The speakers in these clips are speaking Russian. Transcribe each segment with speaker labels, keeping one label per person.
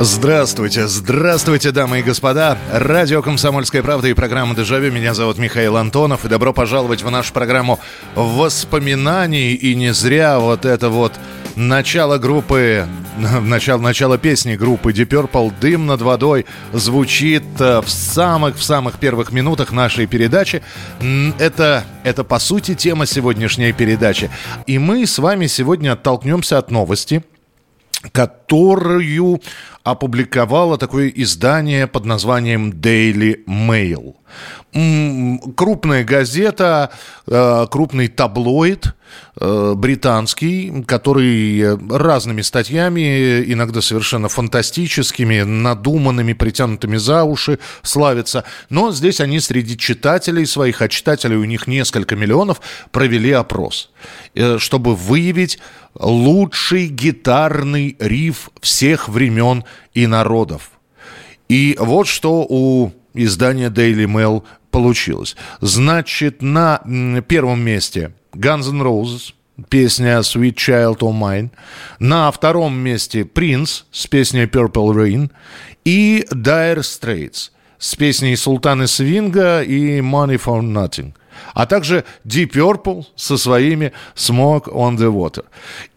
Speaker 1: Здравствуйте, здравствуйте, дамы и господа. Радио «Комсомольская правда» и программа «Дежавю». Меня зовут Михаил Антонов. И добро пожаловать в нашу программу воспоминаний. И не зря вот это вот начало группы, начало, начало песни группы Deep Purple «Дым над водой» звучит э, в самых, в самых первых минутах нашей передачи. Это, это, по сути, тема сегодняшней передачи. И мы с вами сегодня оттолкнемся от новости – которую опубликовало такое издание под названием Daily Mail. Крупная газета, э, крупный таблоид э, британский, который разными статьями, иногда совершенно фантастическими, надуманными, притянутыми за уши, славится. Но здесь они среди читателей своих, а читателей у них несколько миллионов, провели опрос, э, чтобы выявить лучший гитарный риф всех времен и народов. И вот что у издания Daily Mail получилось. Значит, на первом месте Guns N' Roses, песня Sweet Child O' Mine. На втором месте Принц с песней Purple Rain. И Dire Straits с песней Султаны Свинга и Money for Nothing а также Deep Purple со своими Smoke on the Water.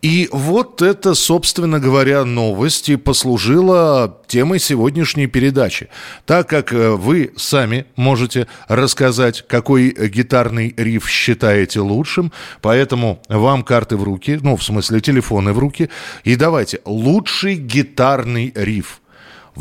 Speaker 1: И вот это, собственно говоря, новость и послужила темой сегодняшней передачи. Так как э, вы сами можете рассказать, какой гитарный риф считаете лучшим, поэтому вам карты в руки, ну, в смысле, телефоны в руки, и давайте лучший гитарный риф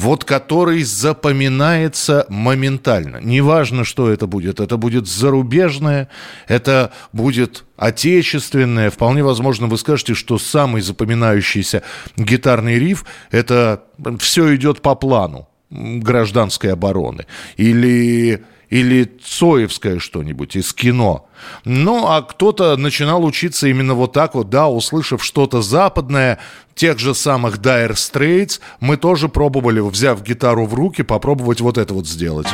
Speaker 1: вот который запоминается моментально. Неважно, что это будет. Это будет зарубежное, это будет отечественное. Вполне возможно, вы скажете, что самый запоминающийся гитарный риф – это все идет по плану гражданской обороны. Или или Цоевское что-нибудь из кино. Ну, а кто-то начинал учиться именно вот так вот, да, услышав что-то западное, тех же самых Dire Straits, мы тоже пробовали, взяв гитару в руки, попробовать вот это вот сделать.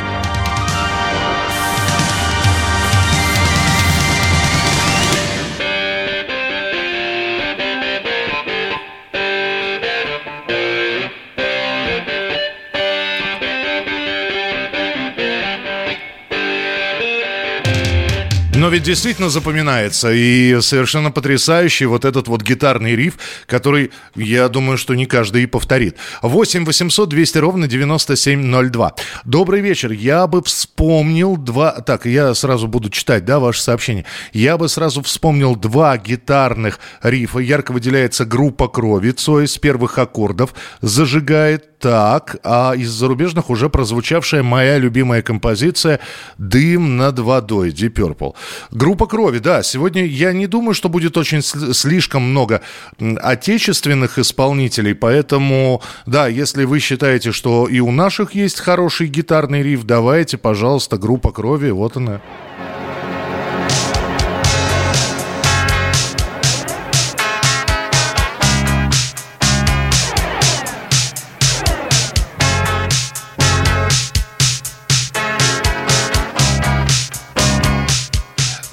Speaker 1: Но ведь действительно запоминается. И совершенно потрясающий вот этот вот гитарный риф, который, я думаю, что не каждый и повторит. 8 800 200 ровно 9702. Добрый вечер. Я бы вспомнил два... Так, я сразу буду читать, да, ваше сообщение. Я бы сразу вспомнил два гитарных рифа. Ярко выделяется группа крови. Цой с первых аккордов зажигает так, а из зарубежных уже прозвучавшая моя любимая композиция «Дым над водой» Deep Purple. Группа крови, да. Сегодня я не думаю, что будет очень слишком много отечественных исполнителей, поэтому, да, если вы считаете, что и у наших есть хороший гитарный риф, давайте, пожалуйста, группа крови, вот она.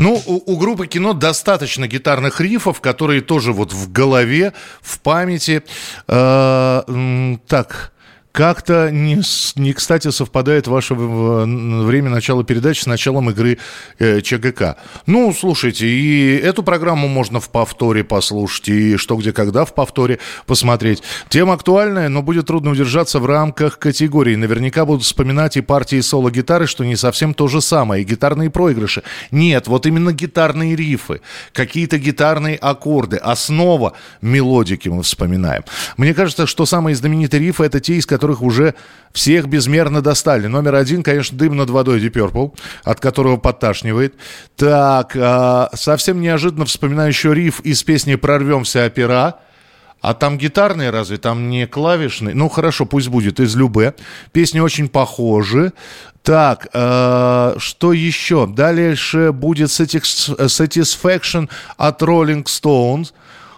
Speaker 1: Ну, у, у группы кино достаточно гитарных рифов, которые тоже вот в голове, в памяти. Э, так, как-то не, не кстати совпадает ваше время начала передачи с началом игры э, ЧГК. Ну, слушайте, и эту программу можно в повторе послушать, и что, где, когда в повторе посмотреть. Тема актуальная, но будет трудно удержаться в рамках категории. Наверняка будут вспоминать и партии соло-гитары, что не совсем то же самое, и гитарные проигрыши. Нет, вот именно гитарные рифы, какие-то гитарные аккорды, основа мелодики мы вспоминаем. Мне кажется, что самые знаменитые рифы это те, из которых которых уже всех безмерно достали. Номер один, конечно, «Дым над водой» Deep Purple, от которого подташнивает. Так, э, совсем неожиданно вспоминаю еще риф из песни «Прорвемся опера». А там гитарные разве? Там не клавишные? Ну, хорошо, пусть будет из Любе. Песни очень похожи. Так, э, что еще? Дальше будет Satisfaction от Rolling Stones.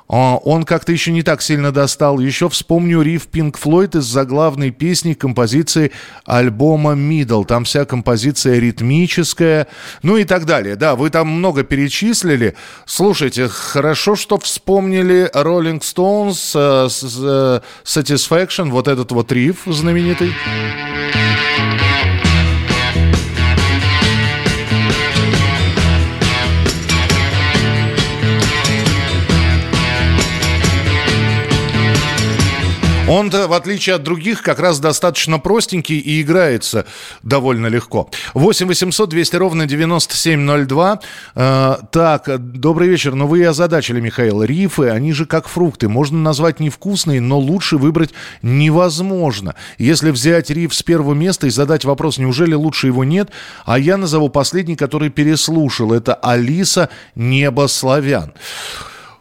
Speaker 1: А, он как-то еще не так сильно достал. Еще вспомню риф Pink Floyd из заглавной песни композиции альбома Middle. Там вся композиция ритмическая, ну и так далее. Да, вы там много перечислили. Слушайте, хорошо, что вспомнили Rolling Stones, uh, Satisfaction, вот этот вот риф знаменитый. Он-то, в отличие от других, как раз достаточно простенький и играется довольно легко. 8 800 200 ровно 9702. Э, так, добрый вечер. Ну вы озадачили, Михаил. Рифы, они же как фрукты. Можно назвать невкусные, но лучше выбрать невозможно. Если взять риф с первого места и задать вопрос, неужели лучше его нет, а я назову последний, который переслушал. Это Алиса «Небо славян».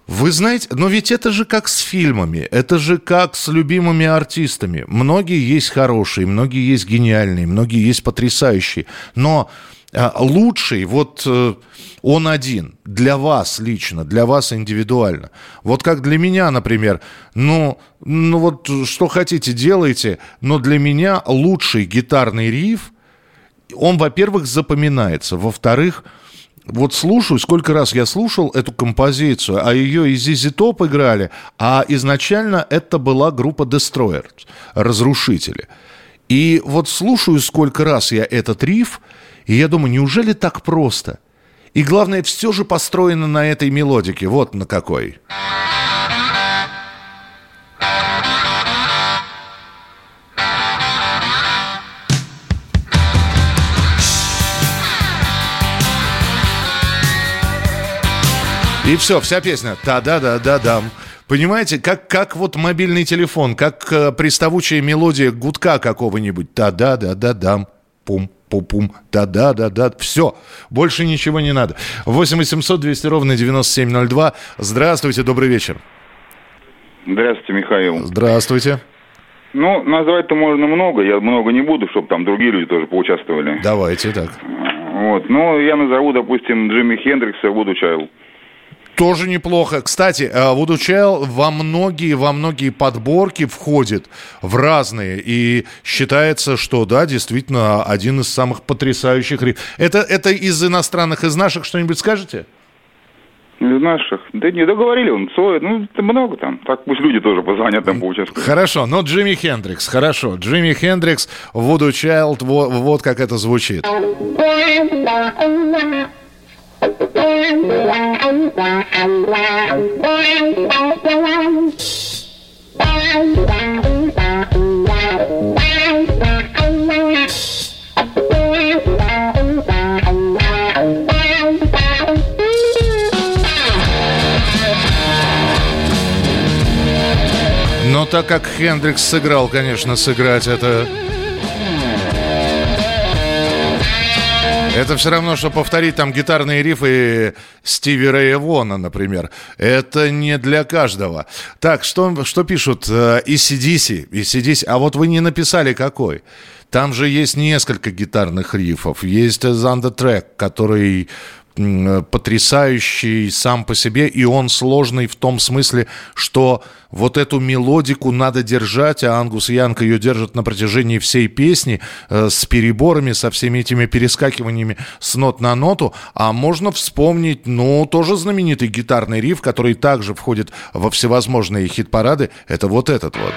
Speaker 1: Вы знаете, но ведь это же как с фильмами, это же как с любимыми артистами. Многие есть хорошие, многие есть гениальные, многие есть потрясающие. Но а, лучший, вот э, он один, для вас лично, для вас индивидуально. Вот как для меня, например, ну, ну вот что хотите, делайте, но для меня лучший гитарный риф, он, во-первых, запоминается, во-вторых, вот слушаю, сколько раз я слушал эту композицию, а ее и Зизи Топ играли, а изначально это была группа Destroyer, Разрушители. И вот слушаю, сколько раз я этот риф, и я думаю, неужели так просто? И главное, все же построено на этой мелодике. Вот на какой. И все, вся песня. Та-да-да-да-дам. Понимаете, как, как вот мобильный телефон, как э, приставучая мелодия гудка какого-нибудь. Та-да-да-да-дам. Пум, пум-пум, да-да-да-да, все, больше ничего не надо. 8 800 200 ровно 9702. Здравствуйте, добрый вечер.
Speaker 2: Здравствуйте, Михаил.
Speaker 1: Здравствуйте.
Speaker 2: Ну, назвать-то можно много, я много не буду, чтобы там другие люди тоже поучаствовали.
Speaker 1: Давайте так.
Speaker 2: Вот, ну, я назову, допустим, Джимми Хендрикса «Вуду Чайл».
Speaker 1: Тоже неплохо. Кстати, Вуду Чайл во многие, во многие подборки входит в разные. И считается, что да, действительно, один из самых потрясающих. Это, это из иностранных, из наших что-нибудь скажете?
Speaker 2: Из наших. Да не договорили, он Цой, ну, это много там. Так пусть люди тоже позвонят там поучаствуют.
Speaker 1: Хорошо, но Джимми Хендрикс, хорошо. Джимми Хендрикс, Вуду Чайлд, вот, вот как это звучит. Но так как Хендрикс сыграл, конечно, сыграть это Это все равно, что повторить там гитарные рифы Стиви Рэя Вона, например. Это не для каждого. Так, что, что пишут? ECDC, э, ECDC. А вот вы не написали какой. Там же есть несколько гитарных рифов. Есть Zander Track, который потрясающий сам по себе, и он сложный в том смысле, что вот эту мелодику надо держать, а Ангус Янг ее держит на протяжении всей песни э, с переборами, со всеми этими перескакиваниями с нот на ноту, а можно вспомнить, ну, тоже знаменитый гитарный риф, который также входит во всевозможные хит-парады, это вот этот вот.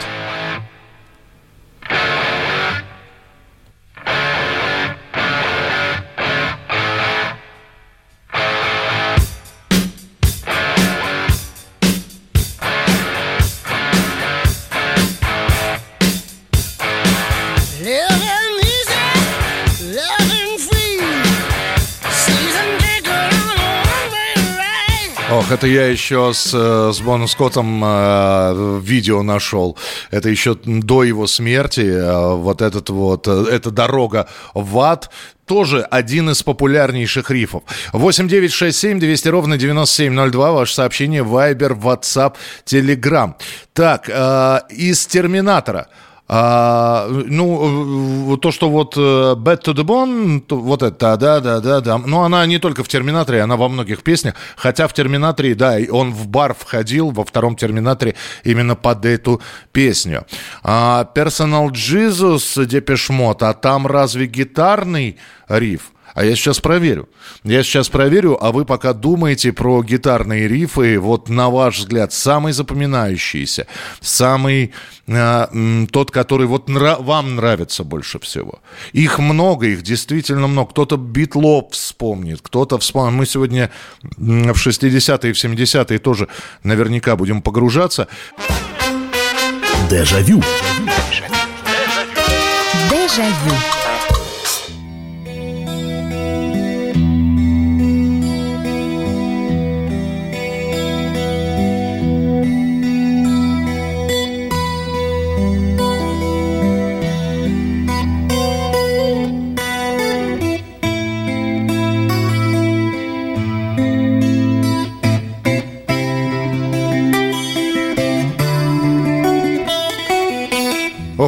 Speaker 1: Ох, это я еще с, э, с Боном Скоттом э, видео нашел. Это еще до его смерти. Э, вот этот вот, э, эта дорога в ад тоже один из популярнейших рифов. 8 9 6 7 200 ровно 9702. Ваше сообщение Viber, WhatsApp, Telegram. Так, э, из «Терминатора». А, ну, то, что вот э, Bad to the Bone, то, вот это, да, да, да, да. Но она не только в Терминаторе, она во многих песнях. Хотя в Терминаторе, да, он в бар входил во втором Терминаторе именно под эту песню. А, Personal Jesus, Депешмот, а там разве гитарный риф? А я сейчас проверю. Я сейчас проверю, а вы пока думаете про гитарные рифы, вот на ваш взгляд, самый запоминающийся, самый э, тот, который вот нра- вам нравится больше всего. Их много, их действительно много. Кто-то битлоп вспомнит, кто-то вспомнит. Мы сегодня в 60-е и в 70-е тоже наверняка будем погружаться.
Speaker 3: Дежавю.
Speaker 4: Дежавю.
Speaker 1: thank you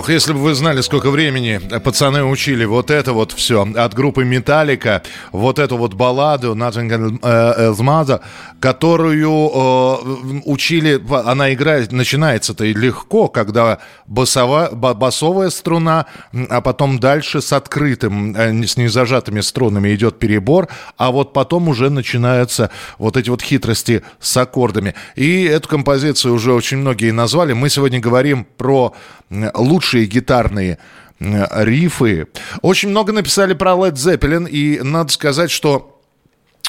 Speaker 1: Ох, если бы вы знали, сколько времени пацаны учили вот это вот все от группы Металлика, вот эту вот балладу Nothing Else Matter, которую э, учили, она играет, начинается-то и легко, когда басова, басовая струна, а потом дальше с открытым, э, с незажатыми струнами идет перебор, а вот потом уже начинаются вот эти вот хитрости с аккордами. И эту композицию уже очень многие назвали. Мы сегодня говорим про лучшие гитарные рифы. Очень много написали про Led Zeppelin, и надо сказать, что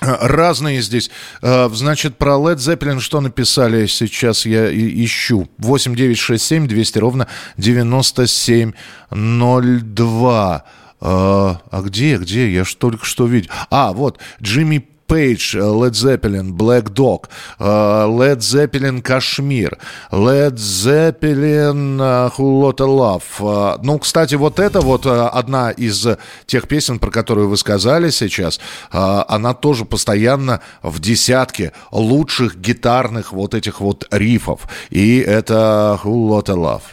Speaker 1: Разные здесь. Значит, про Led Zeppelin что написали сейчас, я ищу. 8 9 6 7 200 ровно 9702. А где, где? Я ж только что видел. А, вот, Джимми Page, Led Zeppelin, Black Dog, Led Zeppelin, Кашмир, Led Zeppelin, Who Lot Love. Ну, кстати, вот это вот одна из тех песен, про которую вы сказали сейчас, она тоже постоянно в десятке лучших гитарных вот этих вот рифов. И это Who Lot Love.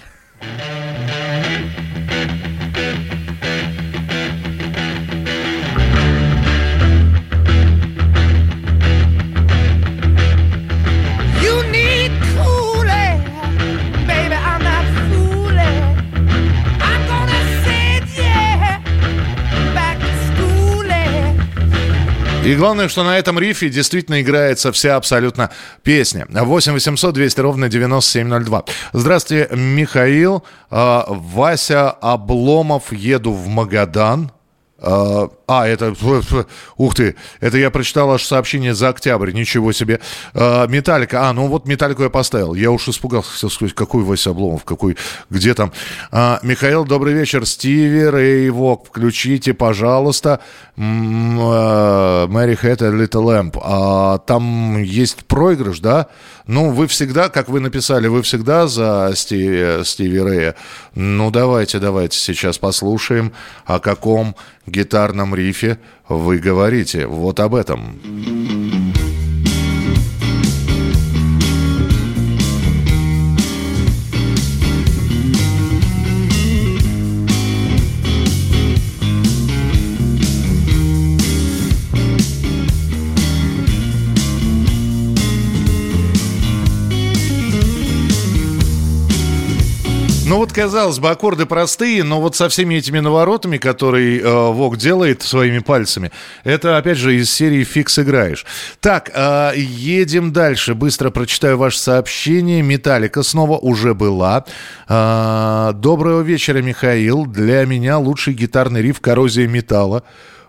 Speaker 1: И главное, что на этом рифе действительно играется вся абсолютно песня. 8 800 200 ровно 9702. Здравствуйте, Михаил. Вася Обломов. Еду в Магадан. А, а, это... Ух ты, это я прочитал аж сообщение за октябрь, ничего себе. А, Металлика, а, ну вот Металлику я поставил. Я уж испугался, сказать, какой Вася Обломов, какой, где там. А, Михаил, добрый вечер. Стиви, Рэй Вок, включите, пожалуйста, Мэри Хэт и Little. А, там есть проигрыш, да? Ну, вы всегда, как вы написали, вы всегда за Стиви, Стиви Рэя. Ну, давайте, давайте сейчас послушаем, о каком гитарном рифе вы говорите. Вот об этом. Ну вот, казалось бы, аккорды простые, но вот со всеми этими наворотами, которые э, Вок делает своими пальцами, это, опять же, из серии «Фикс играешь». Так, э, едем дальше. Быстро прочитаю ваше сообщение. «Металлика» снова уже была. Э, Доброго вечера, Михаил. Для меня лучший гитарный риф «Коррозия металла»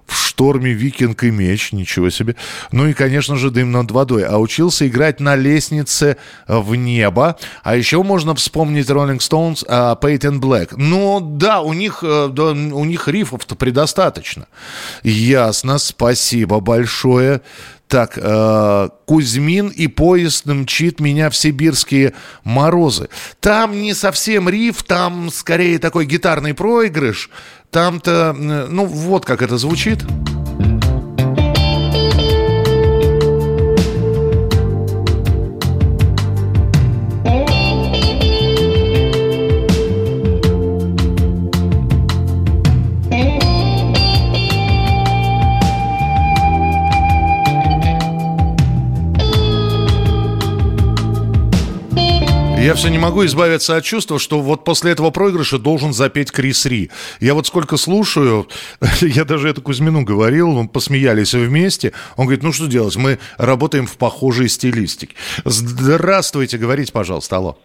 Speaker 1: в шторме «Викинг и меч», ничего себе. Ну и, конечно же, «Дым над водой». А учился играть на лестнице в небо. А еще можно вспомнить Rolling Stones Peyton Black. Ну да, у них, да, у них рифов-то предостаточно. Ясно, спасибо большое. Так, э, Кузьмин и поезд мчит меня в сибирские морозы. Там не совсем риф, там скорее такой гитарный проигрыш. Там-то, ну вот как это звучит. Я все не могу избавиться от чувства, что вот после этого проигрыша должен запеть Крис Ри. Я вот сколько слушаю, я даже это Кузьмину говорил, мы посмеялись вместе. Он говорит, ну что делать, мы работаем в похожей стилистике. Здравствуйте, говорите, пожалуйста, алло.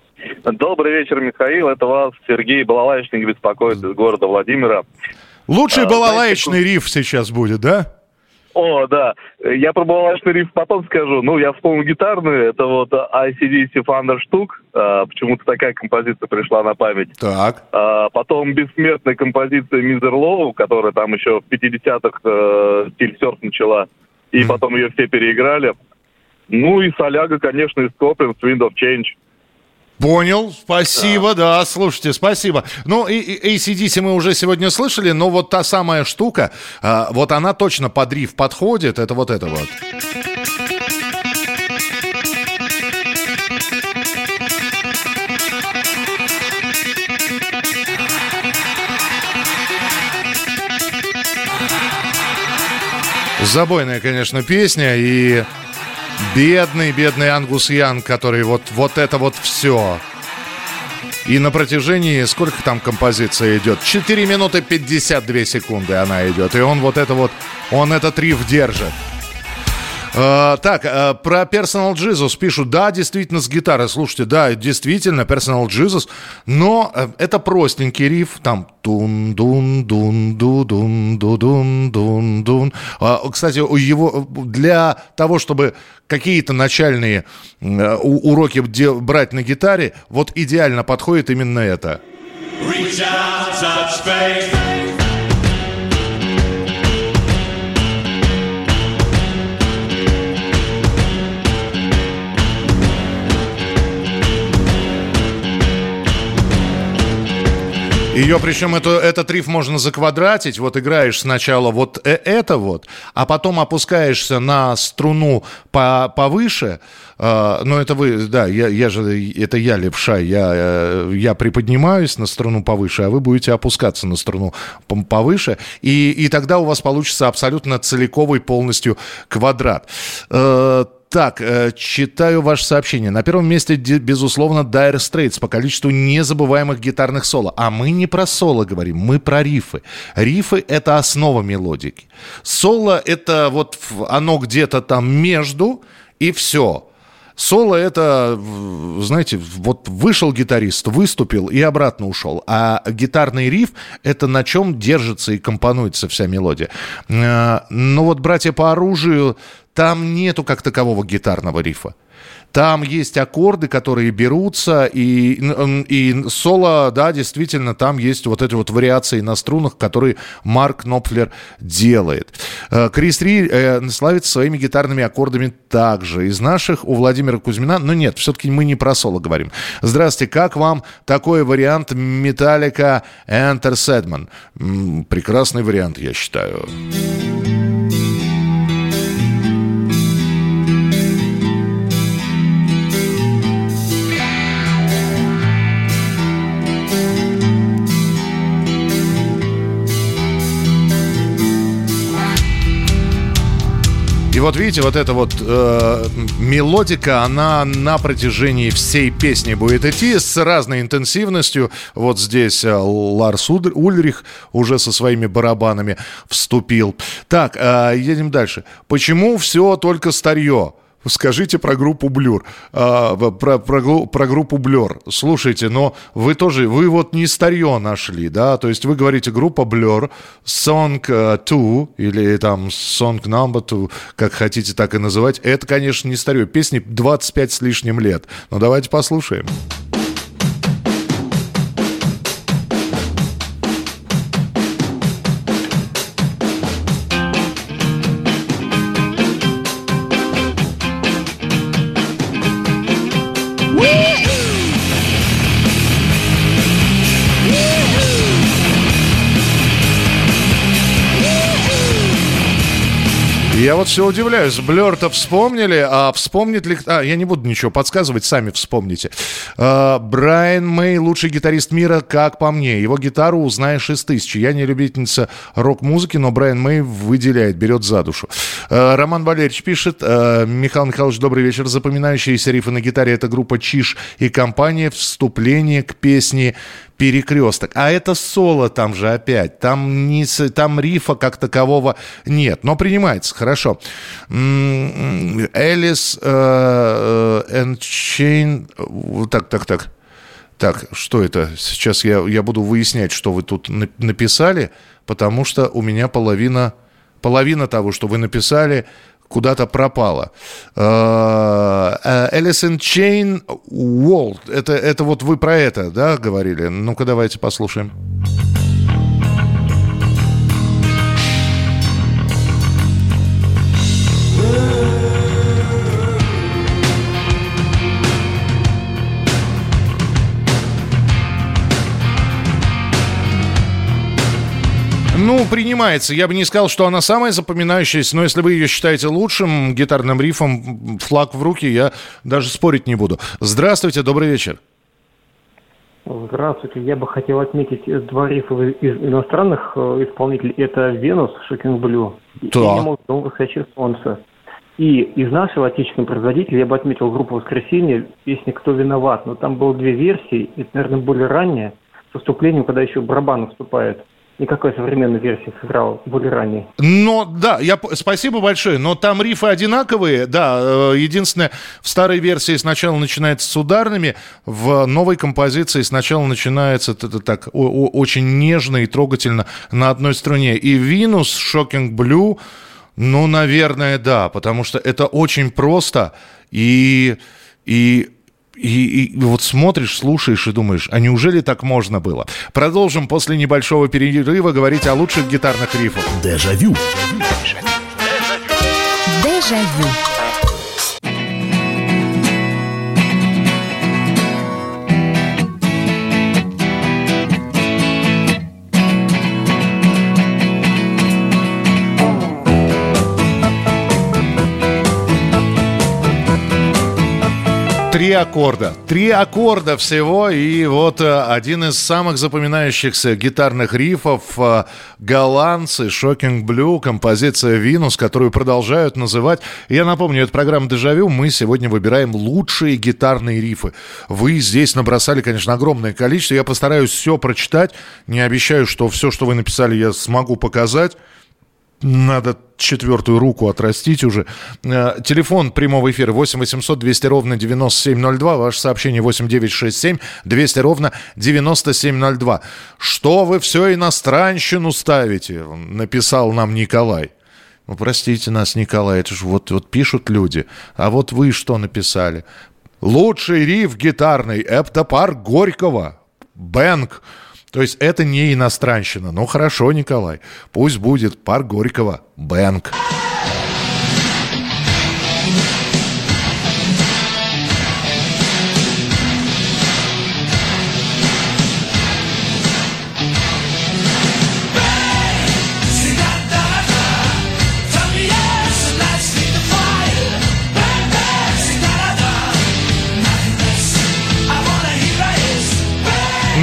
Speaker 4: Добрый вечер, Михаил. Это вас Сергей Балалаечник беспокоит из города Владимира.
Speaker 1: Лучший а, балалаечный знаете, риф сейчас будет, да?
Speaker 4: О, да. Я про балалайшный риф потом скажу. Ну, я вспомнил гитарную. Это вот ICDC Thunderstruck. А, почему-то такая композиция пришла на память.
Speaker 1: Так.
Speaker 4: А, потом бессмертная композиция Мизер Лоу, которая там еще в 50-х э, стиль серф начала. И потом ее все переиграли. Ну и Соляга, конечно, из Коплин, Wind of Change.
Speaker 1: Понял, спасибо, да. да, слушайте, спасибо. Ну, и, и ACDC мы уже сегодня слышали, но вот та самая штука, а, вот она точно под риф подходит, это вот это вот. Забойная, конечно, песня, и Бедный, бедный Ангус Ян, который вот, вот это вот все. И на протяжении, сколько там композиция идет? 4 минуты 52 секунды она идет. И он вот это вот, он этот риф держит. Uh, так, uh, про Personal Jesus пишут, да, действительно, с гитарой. Слушайте, да, действительно, Personal Jesus, но uh, это простенький риф, там тун дун дун ду дун ду дун дун дун Кстати, у его для того, чтобы какие-то начальные уроки брать на гитаре, вот идеально подходит именно это. Reach out, touch. Ее, причем это, этот риф можно заквадратить. Вот играешь сначала вот э, это вот, а потом опускаешься на струну по, повыше. Э, но это вы, да, я, я же, это я левша, я, э, я приподнимаюсь на струну повыше, а вы будете опускаться на струну повыше. И, и тогда у вас получится абсолютно целиковый полностью квадрат. Э, так, э, читаю ваше сообщение. На первом месте, безусловно, Dire Straits по количеству незабываемых гитарных соло. А мы не про соло говорим, мы про рифы. Рифы — это основа мелодики. Соло — это вот оно где-то там между, и все. Соло это, знаете, вот вышел гитарист, выступил и обратно ушел. А гитарный риф это на чем держится и компонуется вся мелодия. Э, ну вот «Братья по оружию» Там нету как такового гитарного рифа. Там есть аккорды, которые берутся, и, и соло, да, действительно, там есть вот эти вот вариации на струнах, которые Марк Нопфлер делает. Э, Крис Ри э, славится своими гитарными аккордами также. Из наших у Владимира Кузьмина, но нет, все-таки мы не про соло говорим. Здравствуйте, как вам такой вариант Металлика Enter Sedman? Прекрасный вариант, я считаю. Вот видите, вот эта вот э, мелодика, она на протяжении всей песни будет идти с разной интенсивностью. Вот здесь э, Ларс Ульрих уже со своими барабанами вступил. Так, э, едем дальше. Почему все только старье? Скажите про группу Blur. А, про, про, про группу Blur. Слушайте, но вы тоже, вы вот не старье нашли, да? То есть вы говорите группа Blur, Song 2 или там Song Number 2, как хотите так и называть. Это, конечно, не старье. Песни 25 с лишним лет. Но давайте послушаем. Послушаем. Я вот все удивляюсь. Блер-то вспомнили, а вспомнит ли... А, я не буду ничего подсказывать, сами вспомните. А, Брайан Мэй, лучший гитарист мира, как по мне. Его гитару узнаешь из тысячи. Я не любительница рок-музыки, но Брайан Мэй выделяет, берет за душу. А, Роман Валерьевич пишет. А, Михаил Михайлович, добрый вечер. Запоминающиеся рифы на гитаре — это группа Чиш и компания «Вступление к песне перекресток. А это соло там же опять. Там, не, там рифа как такового нет. Но принимается, хорошо. Alice in Chains... Так, так, так. Так, что это? Сейчас я, я буду выяснять, что вы тут написали, потому что у меня половина, половина того, что вы написали, куда-то пропала. Alice in Chains Would. Это, это вот вы про это, да, говорили? Ну-ка, давайте послушаем. Ну, принимается. Я бы не сказал, что она самая запоминающаяся, но если вы ее считаете лучшим гитарным рифом, флаг в руки, я даже спорить не буду. Здравствуйте, добрый вечер.
Speaker 5: Здравствуйте. Я бы хотел отметить два рифа из иностранных э, исполнителей. Это «Венус», «Шокинг Блю» и «Animals Дом восходящее солнце». И из нашего отечественного производителя я бы отметил группу «Воскресенье», песня «Кто виноват?». Но там было две версии, это, наверное, более ранее, с вступлением, когда еще барабан вступает никакой современной версии сыграл более ранее.
Speaker 1: Но да, я спасибо большое. Но там рифы одинаковые, да. Э, единственное, в старой версии сначала начинается с ударными, в новой композиции сначала начинается это так очень нежно и трогательно на одной струне. И Винус, Шокинг Блю, ну, наверное, да, потому что это очень просто и и и, и вот смотришь, слушаешь и думаешь, а неужели так можно было? Продолжим после небольшого перерыва говорить о лучших гитарных рифах.
Speaker 3: Дежавю.
Speaker 6: Дежавю.
Speaker 1: Три аккорда. Три аккорда всего. И вот э, один из самых запоминающихся гитарных рифов э, голландцы Shocking Blue, композиция Винус, которую продолжают называть. Я напомню, это программа Дежавю. Мы сегодня выбираем лучшие гитарные рифы. Вы здесь набросали, конечно, огромное количество. Я постараюсь все прочитать. Не обещаю, что все, что вы написали, я смогу показать надо четвертую руку отрастить уже. Э, телефон прямого эфира 8 800 200 ровно 9702. Ваше сообщение 8 967 200 ровно 9702. Что вы все иностранщину ставите? Написал нам Николай. Ну, простите нас, Николай, это же вот, вот пишут люди. А вот вы что написали? Лучший риф гитарный – это парк Горького. Бэнк. То есть это не иностранщина. Ну хорошо, Николай, пусть будет парк Горького, Бэнк.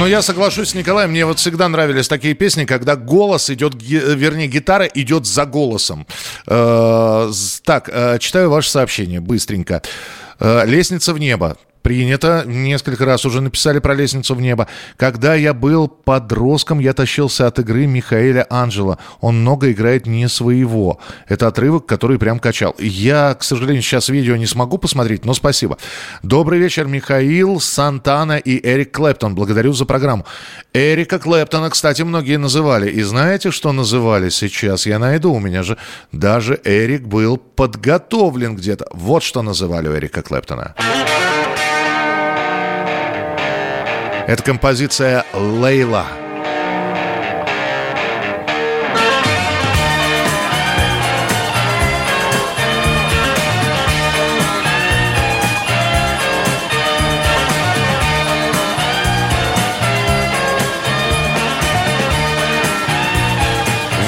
Speaker 1: Но я соглашусь с Николаем, мне вот всегда нравились такие песни, когда голос идет, вернее, гитара идет за голосом. Э, так, э, читаю ваше сообщение быстренько. Э, «Лестница в небо». Принято. Несколько раз уже написали про лестницу в небо. Когда я был подростком, я тащился от игры Михаэля Анджела. Он много играет не своего. Это отрывок, который прям качал. Я, к сожалению, сейчас видео не смогу посмотреть, но спасибо. Добрый вечер, Михаил, Сантана и Эрик Клэптон. Благодарю за программу. Эрика Клэптона, кстати, многие называли. И знаете, что называли сейчас? Я найду. У меня же даже Эрик был подготовлен где-то. Вот что называли Эрика Клэптона. Это композиция «Лейла».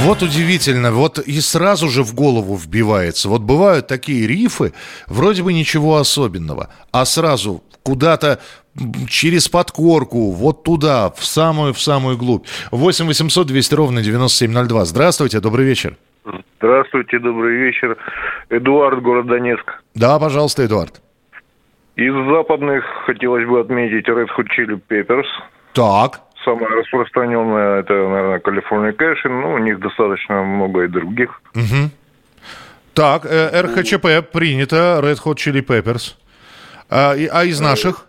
Speaker 1: Вот удивительно, вот и сразу же в голову вбивается. Вот бывают такие рифы, вроде бы ничего особенного, а сразу куда-то через подкорку, вот туда, в самую, в самую глубь. 8 800 200 ровно 9702. Здравствуйте, добрый вечер.
Speaker 6: Здравствуйте, добрый вечер. Эдуард, город Донецк.
Speaker 1: Да, пожалуйста, Эдуард.
Speaker 6: Из западных хотелось бы отметить Red Hot Chili Peppers.
Speaker 1: Так.
Speaker 6: Самое распространенное это, наверное, California Cashin. Ну, у них достаточно много и других.
Speaker 1: Угу. Так, э, РХЧП принято, Red Hot Chili Peppers. А, а из наших?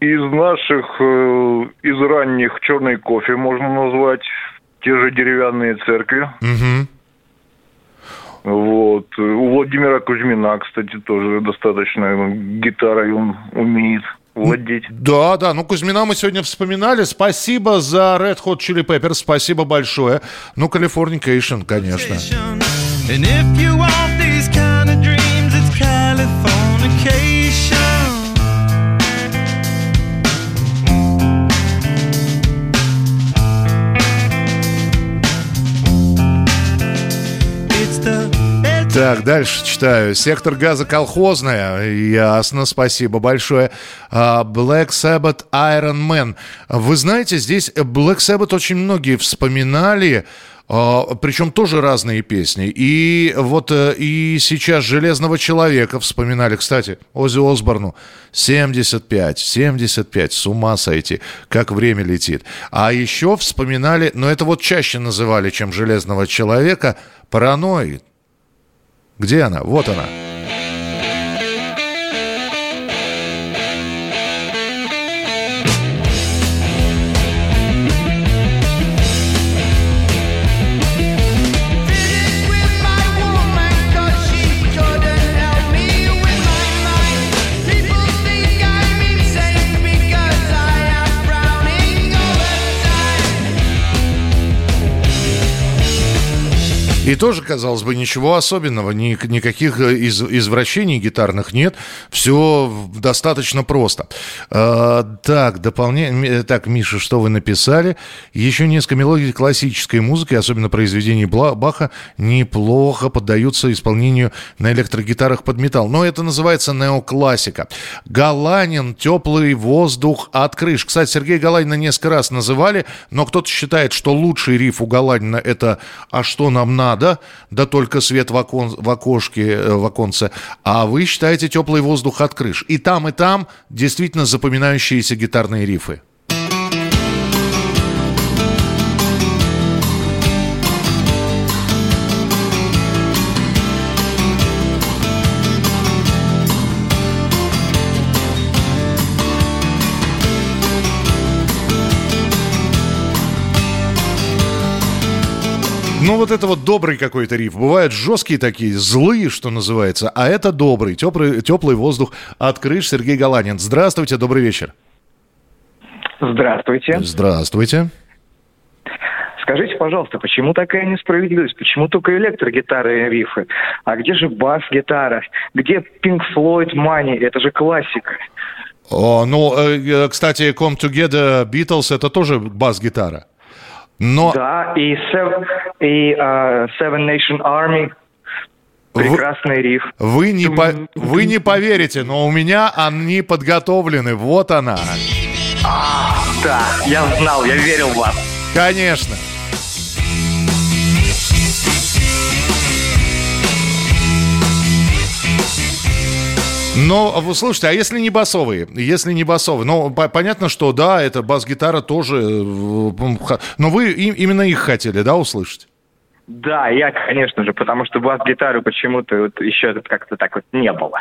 Speaker 6: Из наших, э, из ранних черный кофе можно назвать. Те же деревянные церкви.
Speaker 1: Угу.
Speaker 6: Вот. У Владимира Кузьмина, кстати, тоже достаточно гитарой он умеет владеть.
Speaker 1: Да, да. Ну, Кузьмина мы сегодня вспоминали. Спасибо за Red Hot Chili Peppers. Спасибо большое. Ну, Californication, конечно. And if you want Так, дальше читаю. Сектор газа колхозная. Ясно, спасибо большое. А, Black Sabbath Iron Man. Вы знаете, здесь Black Sabbath очень многие вспоминали. А, Причем тоже разные песни. И вот э, и сейчас «Железного человека» вспоминали. Кстати, Ози Осборну 75, 75, с ума сойти, как время летит. А еще вспоминали, но это вот чаще называли, чем «Железного человека», «Параноид». Где она? Вот она. И тоже, казалось бы, ничего особенного, ни, никаких э, из, извращений гитарных нет, все достаточно просто. А, так, дополнение, так, Миша, что вы написали? Еще несколько мелодий классической музыки, особенно произведений Баха, неплохо поддаются исполнению на электрогитарах под металл. Но это называется неоклассика. Галанин, теплый воздух от крыш. Кстати, Сергей Галанина несколько раз называли, но кто-то считает, что лучший риф у Галанина это «А что нам надо?» Надо, да только свет в, окон, в окошке, э, в оконце, а вы считаете теплый воздух от крыш. И там, и там действительно запоминающиеся гитарные рифы. Ну, вот это вот добрый какой-то риф. Бывают жесткие такие, злые, что называется. А это добрый, теплый, теплый воздух от крыш. Сергей Галанин. Здравствуйте, добрый вечер.
Speaker 7: Здравствуйте.
Speaker 1: Здравствуйте.
Speaker 7: Скажите, пожалуйста, почему такая несправедливость? Почему только электрогитары и рифы? А где же бас-гитара? Где Pink Floyd Money? Это же классика.
Speaker 1: О, ну, э, э, кстати, Come Together Beatles это тоже бас-гитара. Но...
Speaker 7: Да, и, Seven, и uh, Seven Nation Army Прекрасный
Speaker 1: вы,
Speaker 7: риф.
Speaker 1: Вы не, по, вы не поверите, но у меня они подготовлены. Вот она.
Speaker 7: А, да, я знал, я верил в вас.
Speaker 1: Конечно. Но, вы слушайте, а если не басовые? Если не басовые? Ну, по- понятно, что да, это бас-гитара тоже. Э, но вы им, именно их хотели, да, услышать?
Speaker 7: Да, я, конечно же, потому что бас-гитары почему-то вот еще как-то так вот не было.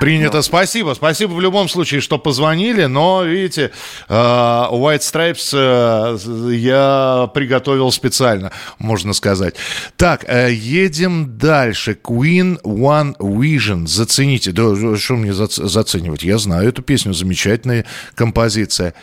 Speaker 1: Принято, спасибо. Спасибо в любом случае, что позвонили, но, видите, э, White Stripes э, я приготовил специально, можно сказать. Так, э, едем дальше. Queen One Vision. Зацените. Да, что мне заценивать? Я знаю эту песню, замечательная композиция.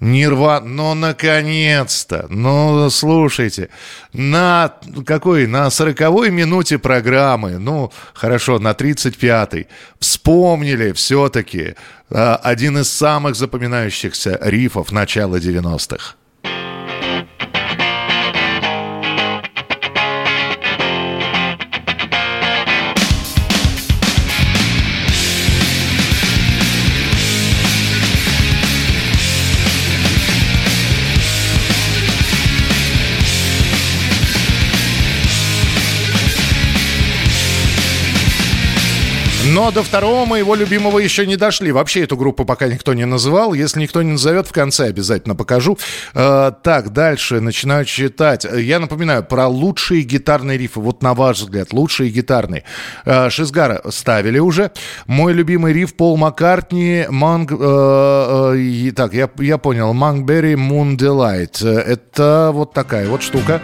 Speaker 1: Нирва, ну, наконец-то, ну, слушайте, на какой, на сороковой минуте программы, ну, хорошо, на 35-й, вспомнили все-таки а, один из самых запоминающихся рифов начала 90-х. Но до второго моего любимого еще не дошли. Вообще эту группу пока никто не называл. Если никто не назовет, в конце обязательно покажу. Э, так, дальше начинаю читать. Я напоминаю про лучшие гитарные рифы. Вот на ваш взгляд, лучшие гитарные. Э, Шизгара ставили уже. Мой любимый риф Пол Маккартни. Манг... Э, э, так, я, я понял. Мангберри Moon Delight. Это вот такая вот штука.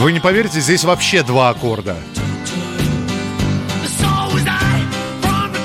Speaker 1: Вы не поверите, здесь вообще два аккорда.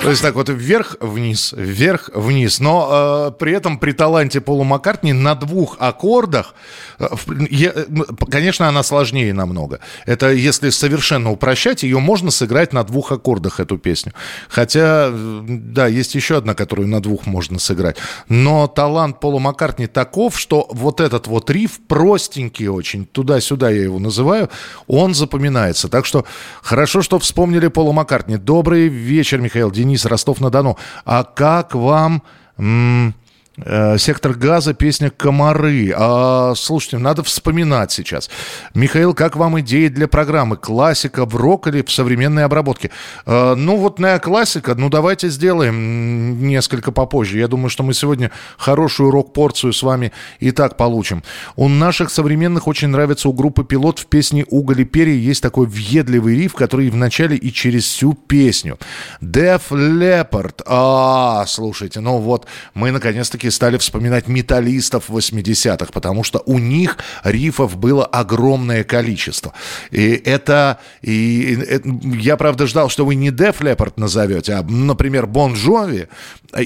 Speaker 1: То есть так вот вверх-вниз, вверх-вниз. Но э, при этом при таланте Полу Маккартни на двух аккордах, э, э, конечно, она сложнее намного. Это если совершенно упрощать, ее можно сыграть на двух аккордах, эту песню. Хотя, да, есть еще одна, которую на двух можно сыграть. Но талант Пола Маккартни таков, что вот этот вот риф, простенький очень, туда-сюда я его называю, он запоминается. Так что хорошо, что вспомнили Пола Маккартни. Добрый вечер, Михаил Денис Денис, Ростов-на-Дону. А как вам... М- сектор газа, песня «Комары». А, слушайте, надо вспоминать сейчас. Михаил, как вам идеи для программы? Классика в рок или в современной обработке? А, ну, вот на классика, ну, давайте сделаем несколько попозже. Я думаю, что мы сегодня хорошую рок-порцию с вами и так получим. У наших современных очень нравится у группы «Пилот» в песне «Уголь и перья» есть такой въедливый риф, который в начале и через всю песню. Def Leppard. А, слушайте, ну вот, мы наконец-таки все стали вспоминать металлистов 80-х, потому что у них рифов было огромное количество. И это... И, это я, правда, ждал, что вы не Def Leppard назовете, а, например, Bon Jovi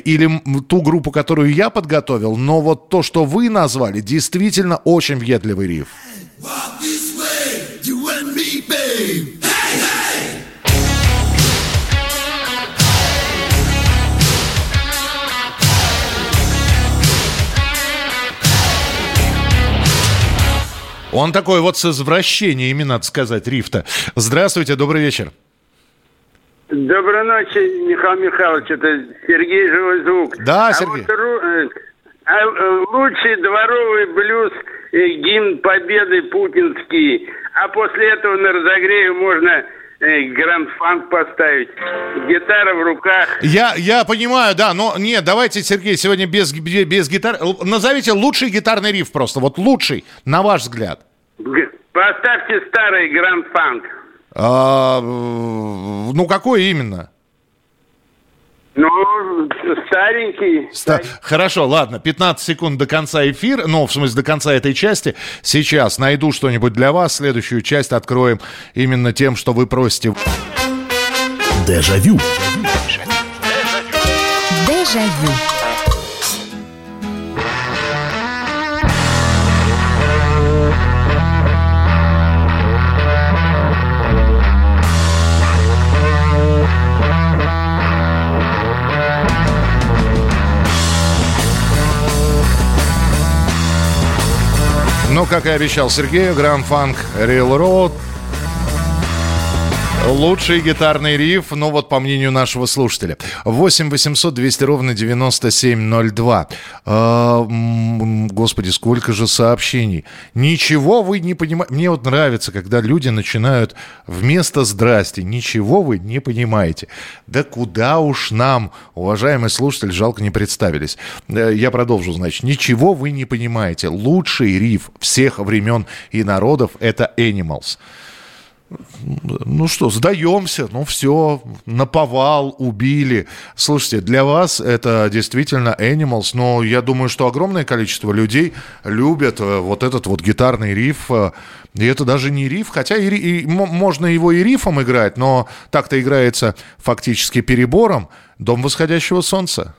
Speaker 1: или ту группу, которую я подготовил, но вот то, что вы назвали, действительно очень въедливый риф. Walk this way, you and me, babe. Он такой вот с извращениями, надо сказать, рифта. Здравствуйте, добрый вечер.
Speaker 8: Доброй ночи, Михаил Михайлович. Это Сергей Живой Звук.
Speaker 1: Да, а Сергей. Вот,
Speaker 8: э, а, э, лучший дворовый блюз, э, гимн победы путинский. А после этого на разогреве можно гранд-фанк поставить. Гитара в руках.
Speaker 1: Я, я понимаю, да, но нет, давайте, Сергей, сегодня без, без гитары. Назовите лучший гитарный риф просто, вот лучший, на ваш взгляд.
Speaker 8: Поставьте старый гранд-фанк.
Speaker 1: А, ну, какой именно?
Speaker 8: Ну, старенький.
Speaker 1: Ста- Хорошо, ладно, 15 секунд до конца эфира, ну, в смысле, до конца этой части. Сейчас найду что-нибудь для вас. Следующую часть откроем именно тем, что вы просите.
Speaker 3: Дежавю.
Speaker 1: Дежавю. Ну, как и обещал Сергею, Grand Funk Railroad Лучший гитарный риф, ну вот по мнению нашего слушателя. 8 800 200 ровно 9702. А, господи, сколько же сообщений. Ничего вы не понимаете. Мне вот нравится, когда люди начинают вместо «здрасте», ничего вы не понимаете. Да куда уж нам, уважаемый слушатель, жалко не представились. Э, я продолжу, значит. Ничего вы не понимаете. Лучший риф всех времен и народов – это «Animals» ну что, сдаемся, ну все, наповал, убили. Слушайте, для вас это действительно Animals, но я думаю, что огромное количество людей любят э, вот этот вот гитарный риф, э, и это даже не риф, хотя и, и, можно его и рифом играть, но так-то играется фактически перебором «Дом восходящего солнца».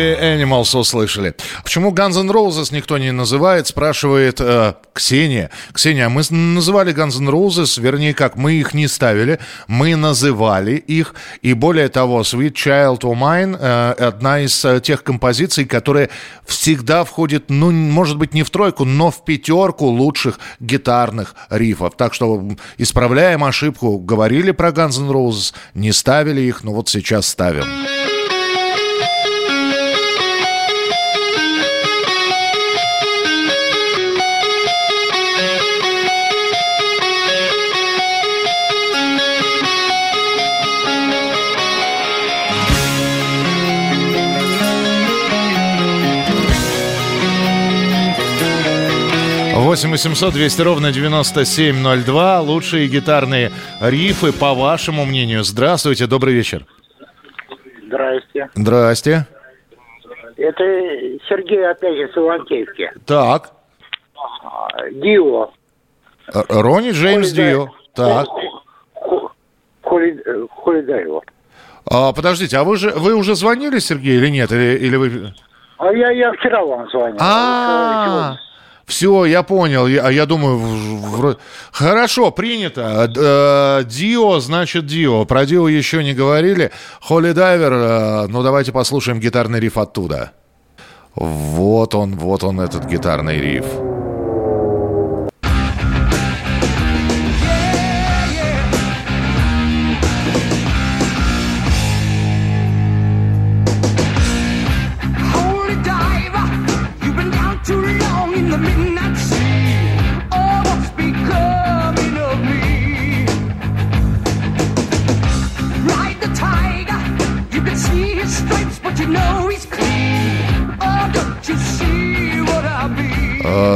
Speaker 1: И Animals услышали. Почему Guns N' Roses никто не называет, спрашивает э, Ксения. Ксения, мы называли Guns N' Roses, вернее как, мы их не ставили, мы называли их. И более того, Sweet Child O' Mine э, одна из э, тех композиций, которая всегда входит, ну, может быть, не в тройку, но в пятерку лучших гитарных рифов. Так что исправляем ошибку. Говорили про Guns N' Roses, не ставили их, но вот сейчас ставим. 8 800 200 ровно 9702. Лучшие гитарные рифы, по вашему мнению. Здравствуйте, добрый вечер.
Speaker 9: Здрасте.
Speaker 1: Здрасте.
Speaker 9: Это Сергей опять из Ивантеевки.
Speaker 1: Так.
Speaker 9: Дио.
Speaker 1: Ронни Джеймс Холи Дио. Так.
Speaker 9: Холи, Холидаева.
Speaker 1: А, подождите, а вы же вы уже звонили, Сергей, или нет? Или, или вы...
Speaker 9: А я, я вчера вам звонил.
Speaker 1: А, -а, -а. Все, я понял. Я, я думаю, в... хорошо, принято. Э, Дио, значит, Дио. Про Дио еще не говорили. Холли Дайвер, э, ну давайте послушаем гитарный риф оттуда. Вот он, вот он, этот гитарный риф.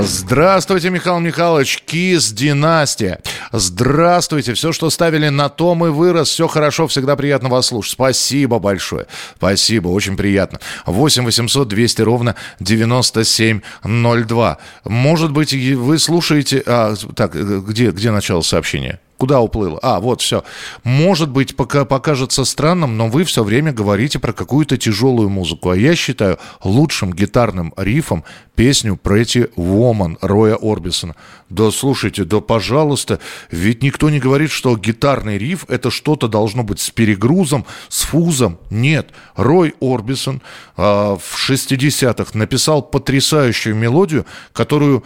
Speaker 1: Здравствуйте, Михаил Михайлович, Кис Династия. Здравствуйте, все, что ставили на том и вырос, все хорошо, всегда приятно вас слушать. Спасибо большое, спасибо, очень приятно. 8 800 200 ровно 9702. Может быть, вы слушаете... А, так, где, где начало сообщения? Куда уплыло? А, вот, все. Может быть, пока покажется странным, но вы все время говорите про какую-то тяжелую музыку. А я считаю лучшим гитарным рифом песню Pretty Woman Роя Орбисона. Да слушайте, да пожалуйста, ведь никто не говорит, что гитарный риф это что-то должно быть с перегрузом, с фузом. Нет, Рой Орбисон э, в 60-х написал потрясающую мелодию, которую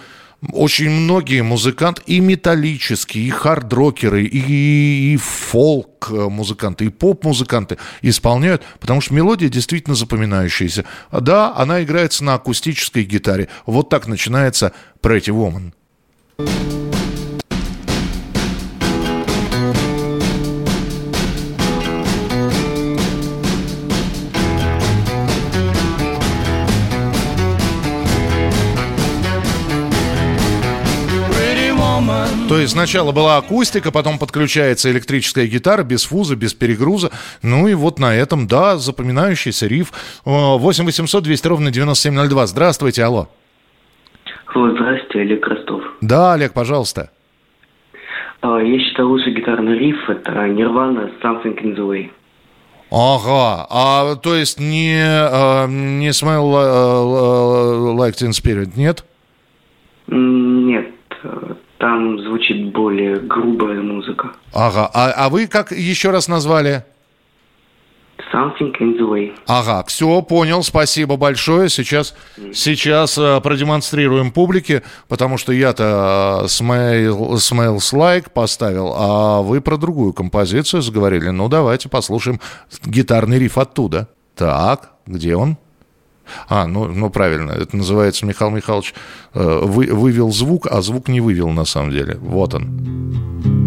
Speaker 1: очень многие музыканты, и металлические, и хард-рокеры, и, и фолк-музыканты, и поп-музыканты исполняют, потому что мелодия действительно запоминающаяся. Да, она играется на акустической гитаре. Вот так начинается Pretty Woman. То есть сначала была акустика, потом подключается электрическая гитара без фуза, без перегруза. Ну и вот на этом, да, запоминающийся риф. 8 800 200 ровно 9702. Здравствуйте, алло.
Speaker 10: Здравствуйте, Олег Ростов.
Speaker 1: Да, Олег, пожалуйста.
Speaker 10: А, я считаю, лучший гитарный риф это Nirvana Something in the Way.
Speaker 1: Ага, а то есть не, а, не Smell uh, Like Teen Spirit, нет?
Speaker 10: Нет, там звучит более грубая музыка.
Speaker 1: Ага. А, а вы как еще раз назвали?
Speaker 10: Something in the way.
Speaker 1: Ага, все, понял, спасибо большое. Сейчас, mm. сейчас э, продемонстрируем публике, потому что я-то э, smell, Smells Like поставил, а вы про другую композицию заговорили. Ну, давайте послушаем гитарный риф оттуда. Так, где он? А, ну, ну правильно, это называется Михаил Михайлович э, вы, вывел звук, а звук не вывел на самом деле. Вот он.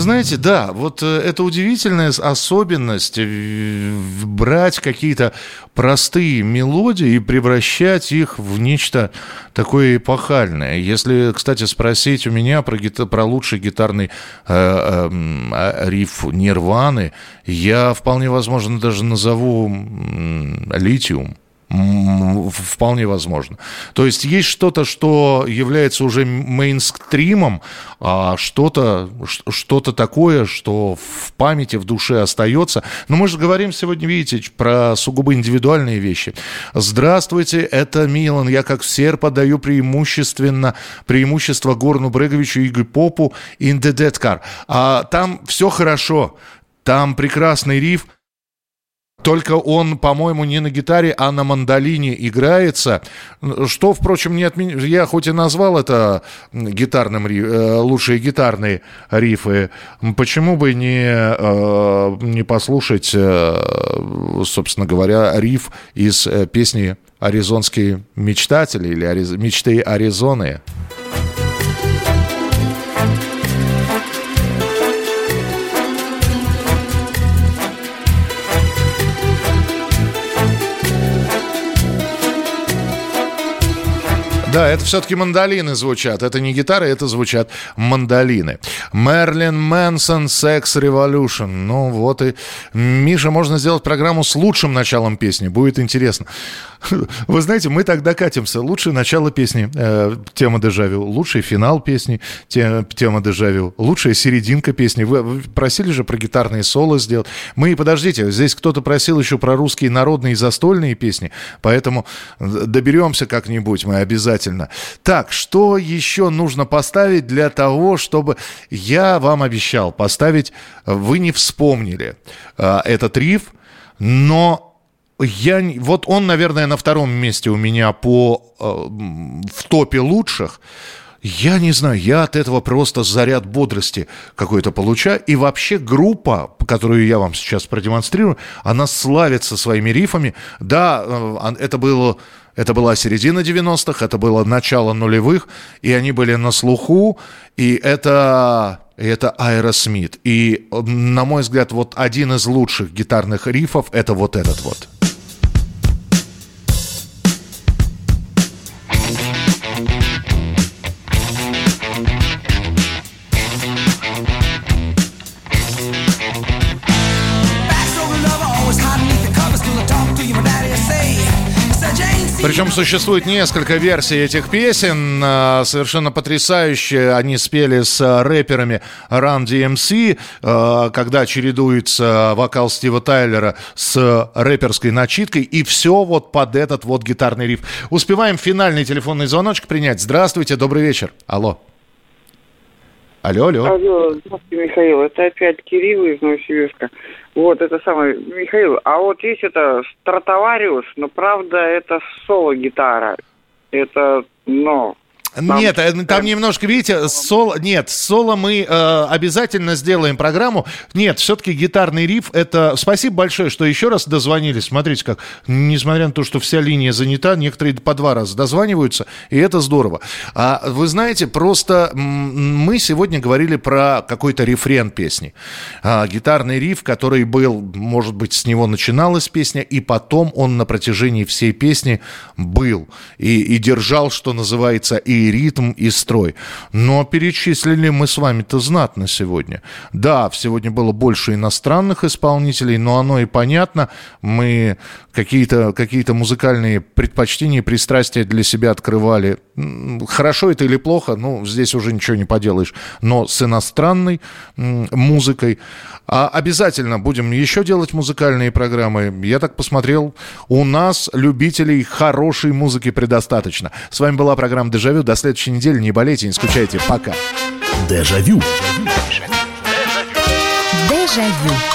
Speaker 1: Знаете, да, вот э, это удивительная особенность брать какие-то простые мелодии и превращать их в нечто такое эпохальное. Если, кстати, спросить у меня про, гита- про лучший гитарный э, э, риф Нирваны, я вполне возможно даже назову «Литиум». Вполне возможно. То есть есть что-то, что является уже мейнстримом, а что-то что такое, что в памяти, в душе остается. Но мы же говорим сегодня, видите, про сугубо индивидуальные вещи. Здравствуйте, это Милан. Я как все подаю преимущественно преимущество Горну Бреговичу Игорь Попу in the Dead Car. А там все хорошо. Там прекрасный риф – только он, по-моему, не на гитаре, а на мандолине играется. Что, впрочем, не отмен... Я хоть и назвал это гитарным риф... Э, лучшие гитарные рифы, почему бы не, э, не послушать, э, собственно говоря, риф из песни «Аризонские мечтатели» или «Мечты Аризоны»? Да, это все-таки мандолины звучат. Это не гитары, это звучат мандолины. Мерлин Мэнсон, Sex Revolution. Ну вот и... Миша, можно сделать программу с лучшим началом песни. Будет интересно. Вы знаете, мы тогда катимся. Лучшее начало песни, э, тема дежавю. Лучший финал песни, те, тема дежавю. Лучшая серединка песни. Вы, вы просили же про гитарные соло сделать. Мы, подождите, здесь кто-то просил еще про русские народные и застольные песни. Поэтому доберемся как-нибудь мы обязательно. Так, что еще нужно поставить для того, чтобы... Я вам обещал поставить... Вы не вспомнили э, этот риф, но я, вот он, наверное, на втором месте у меня по, э, в топе лучших. Я не знаю, я от этого просто заряд бодрости какой-то получаю. И вообще группа, которую я вам сейчас продемонстрирую, она славится своими рифами. Да, э, это было... Это была середина 90-х, это было начало нулевых, и они были на слуху, и это, это Аэросмит. И, на мой взгляд, вот один из лучших гитарных рифов – это вот этот вот. Причем существует несколько версий этих песен, а, совершенно потрясающие. Они спели с рэперами Run DMC, а, когда чередуется вокал Стива Тайлера с рэперской начиткой, и все вот под этот вот гитарный риф. Успеваем финальный телефонный звоночек принять. Здравствуйте, добрый вечер. Алло. Алло, алло.
Speaker 11: Алло, здравствуйте, Михаил. Это опять Кирилл из Новосибирска. Вот, это самое, Михаил, а вот есть это Стратовариус, но правда это соло-гитара. Это, но
Speaker 1: там, нет, э, там немножко, видите, соло, нет, соло мы э, обязательно сделаем программу. Нет, все-таки гитарный риф, это... Спасибо большое, что еще раз дозвонились. Смотрите, как, несмотря на то, что вся линия занята, некоторые по два раза дозваниваются, и это здорово. А вы знаете, просто мы сегодня говорили про какой-то рефрен песни. А, гитарный риф, который был, может быть, с него начиналась песня, и потом он на протяжении всей песни был. И, и держал, что называется, и ритм, и строй. Но перечислили мы с вами-то знатно сегодня. Да, сегодня было больше иностранных исполнителей, но оно и понятно. Мы какие-то какие музыкальные предпочтения, пристрастия для себя открывали. Хорошо это или плохо, ну, здесь уже ничего не поделаешь. Но с иностранной музыкой. А обязательно будем еще делать музыкальные программы. Я так посмотрел, у нас любителей хорошей музыки предостаточно. С вами была программа «Дежавю». До следующей недели. Не болейте, не скучайте. Пока.
Speaker 3: Дежавю.
Speaker 12: Дежавю.